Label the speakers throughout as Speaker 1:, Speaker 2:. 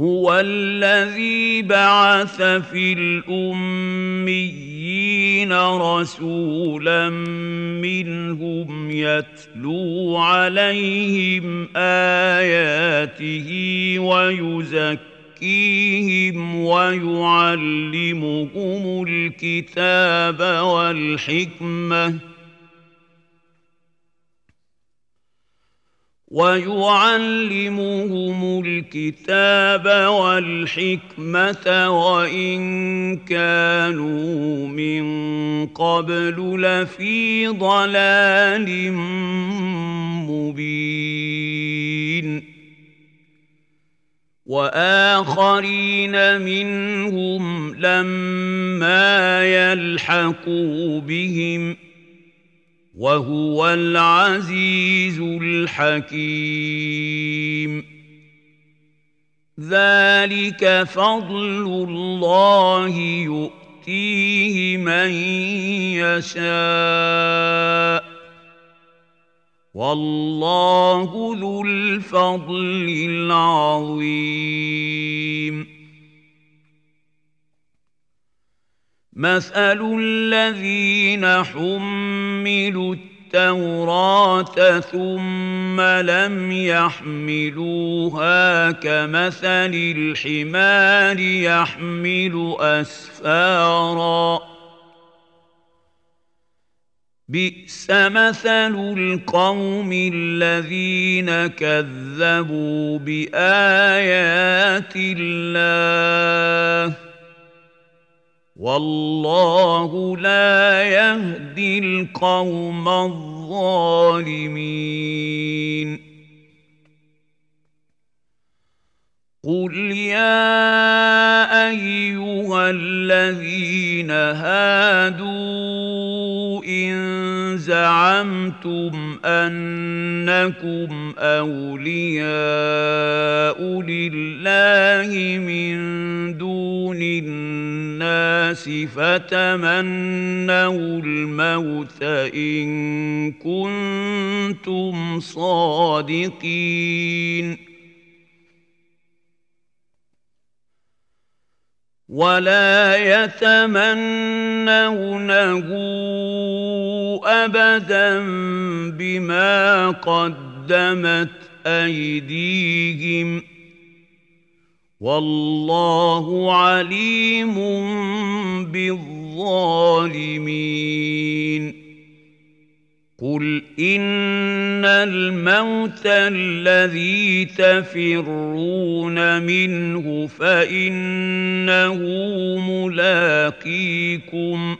Speaker 1: هو الذي بعث في الأميين رسولا منهم يتلو عليهم آياته ويزكيهم ويعلمهم الكتاب والحكمة ويعلمهم الكتاب والحكمة وإن كانوا من قبل لفي ضلال مبين وآخرين منهم لما يلحقوا بهم ۖ وهو العزيز الحكيم ذلك فضل الله يؤتيه من يشاء والله ذو الفضل العظيم مثل الذين حملوا التوراة ثم لم يحملوها كمثل الحمار يحمل أسفارا بئس مثل القوم الذين كذبوا بآيات الله والله لا يهدي القوم الظالمين قل يا ايها الذين هادوا ان زعمتم انكم اولياء لله من دون الناس الناس فتمنوا الموت إن كنتم صادقين ولا يتمنونه أبدا بما قدمت أيديهم ۖ والله عليم بالظالمين قل ان الموت الذي تفرون منه فانه ملاقيكم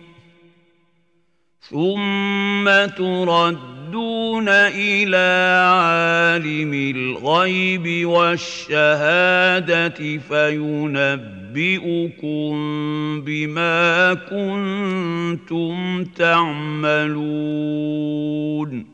Speaker 1: ثم ترد يردون إلى عالم الغيب والشهادة فينبئكم بما كنتم تعملون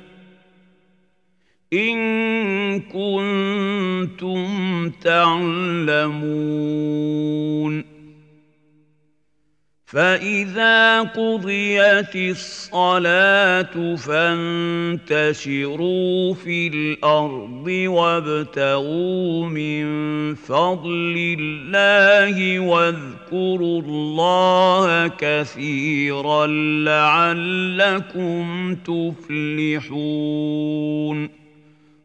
Speaker 1: ان كنتم تعلمون فاذا قضيت الصلاه فانتشروا في الارض وابتغوا من فضل الله واذكروا الله كثيرا لعلكم تفلحون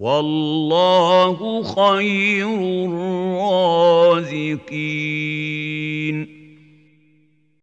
Speaker 1: والله خير الرازقين